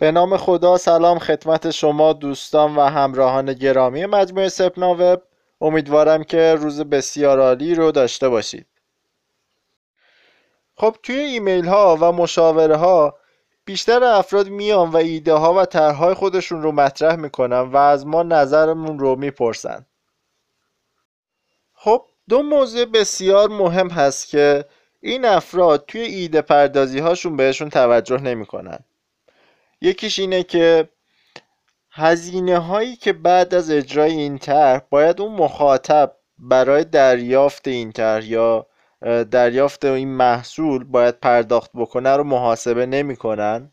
به نام خدا سلام خدمت شما دوستان و همراهان گرامی مجموعه سپنا وب امیدوارم که روز بسیار عالی رو داشته باشید. خب توی ایمیل ها و مشاوره ها بیشتر افراد میان و ایده ها و طرحهای خودشون رو مطرح می‌کنن و از ما نظرمون رو می‌پرسن. خب دو موضوع بسیار مهم هست که این افراد توی ایده پردازی هاشون بهشون توجه نمی‌کنن. یکیش اینه که هزینه هایی که بعد از اجرای این طرح باید اون مخاطب برای دریافت این طرح یا دریافت این محصول باید پرداخت بکنه رو محاسبه نمی‌کنن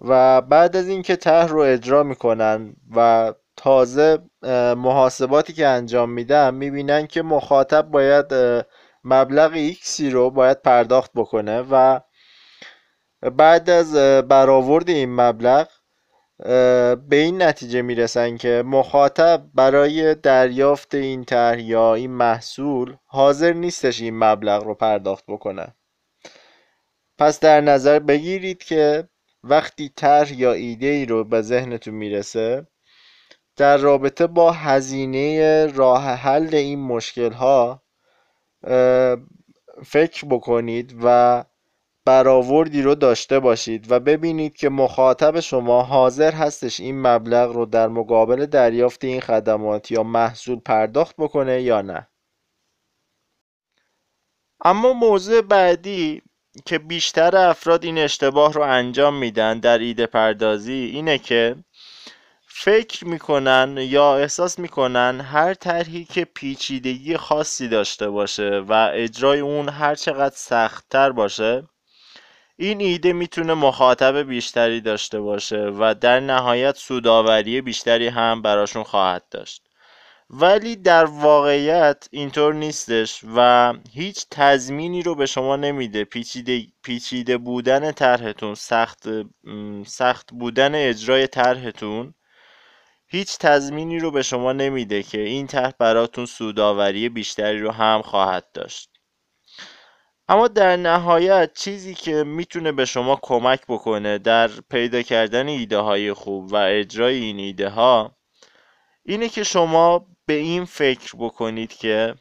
و بعد از اینکه طرح رو اجرا می‌کنن و تازه محاسباتی که انجام میدن می‌بینن که مخاطب باید مبلغ ایکسی رو باید پرداخت بکنه و بعد از برآورد این مبلغ به این نتیجه می‌رسن که مخاطب برای دریافت این طرح یا این محصول حاضر نیستش این مبلغ رو پرداخت بکنه پس در نظر بگیرید که وقتی طرح یا ایده ای رو به ذهنتون می‌رسه در رابطه با هزینه راه حل این مشکل ها فکر بکنید و برآوردی رو داشته باشید و ببینید که مخاطب شما حاضر هستش این مبلغ رو در مقابل دریافت این خدمات یا محصول پرداخت بکنه یا نه. اما موضوع بعدی که بیشتر افراد این اشتباه رو انجام میدن در ایده پردازی اینه که فکر می‌کنن یا احساس می‌کنن هر طرحی که پیچیدگی خاصی داشته باشه و اجرای اون هر چقدر سختتر باشه این ایده می‌تونه مخاطب بیشتری داشته باشه و در نهایت سوداوری بیشتری هم براشون خواهد داشت. ولی در واقعیت اینطور نیستش و هیچ تضمینی رو به شما نمیده. پیچیده, پیچیده بودن طرحتون سخت سخت بودن اجرای طرحتون هیچ تضمینی رو به شما نمیده که این طرح براتون سوداوری بیشتری رو هم خواهد داشت. اما در نهایت چیزی که می‌تونه به شما کمک بکنه در پیدا کردن ایده های خوب و اجرای این ایده ها اینه که شما به این فکر بکنید که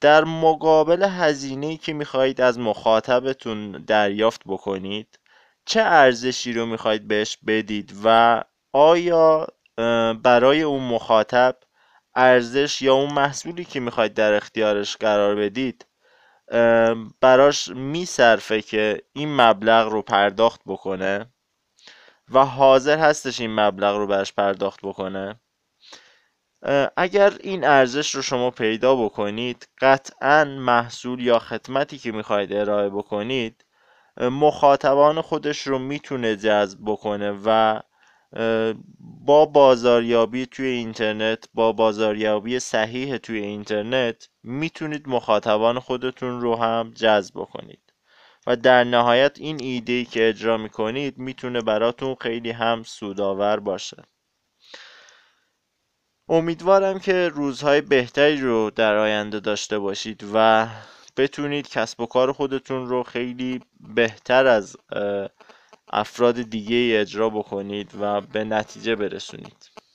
در مقابل هزینه که می‌خواهید از مخاطبتون دریافت بکنید چه ارزشی رو می‌خواهید بهش بدید و آیا برای اون مخاطب ارزش یا اون محصولی که می‌خواید در اختیارش قرار بدید براش میصرفه که این مبلغ رو پرداخت بکنه و حاضر هستش این مبلغ رو براش پرداخت بکنه. اگر این ارزش رو شما پیدا بکنید قطعا محصول یا خدمتی که می‌خواید ارائه بکنید مخاطبان خودش رو می‌تونه جذب بکنه و با بازاریابی توی اینترنت با بازاریابی صحیح توی اینترنت می‌تونید مخاطبان خودتون رو هم جذب کنید و در نهایت این ایده که اجرا می‌کنید می‌تونه براتون خیلی هم سودآور باشه. امیدوارم که روزهای بهتری رو در آینده داشته باشید و بتونید کسب و کار خودتون رو خیلی بهتر از افراد دیگه ای اجرا بکنید و به نتیجه برسونید.